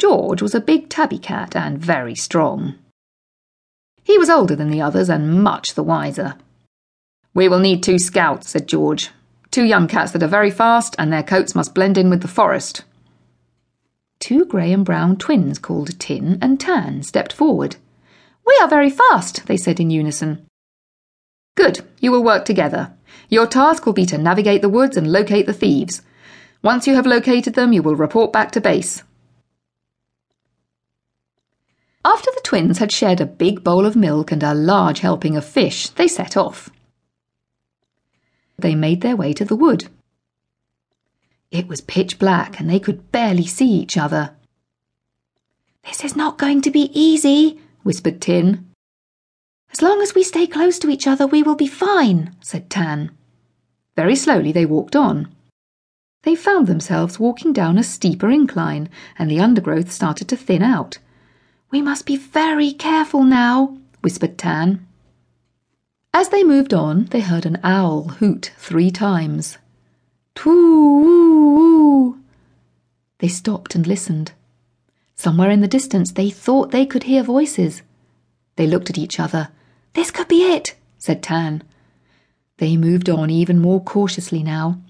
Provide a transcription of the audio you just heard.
George was a big tabby cat and very strong. He was older than the others and much the wiser. We will need two scouts, said George. Two young cats that are very fast, and their coats must blend in with the forest. Two grey and brown twins called Tin and Tan stepped forward. We are very fast, they said in unison. Good, you will work together. Your task will be to navigate the woods and locate the thieves. Once you have located them, you will report back to base. After the twins had shared a big bowl of milk and a large helping of fish, they set off. They made their way to the wood. It was pitch black and they could barely see each other. This is not going to be easy, whispered Tin. As long as we stay close to each other, we will be fine, said Tan. Very slowly they walked on. They found themselves walking down a steeper incline, and the undergrowth started to thin out. We must be very careful now, whispered Tan. As they moved on, they heard an owl hoot three times. Too. They stopped and listened. Somewhere in the distance, they thought they could hear voices. They looked at each other. This could be it, said Tan. They moved on even more cautiously now.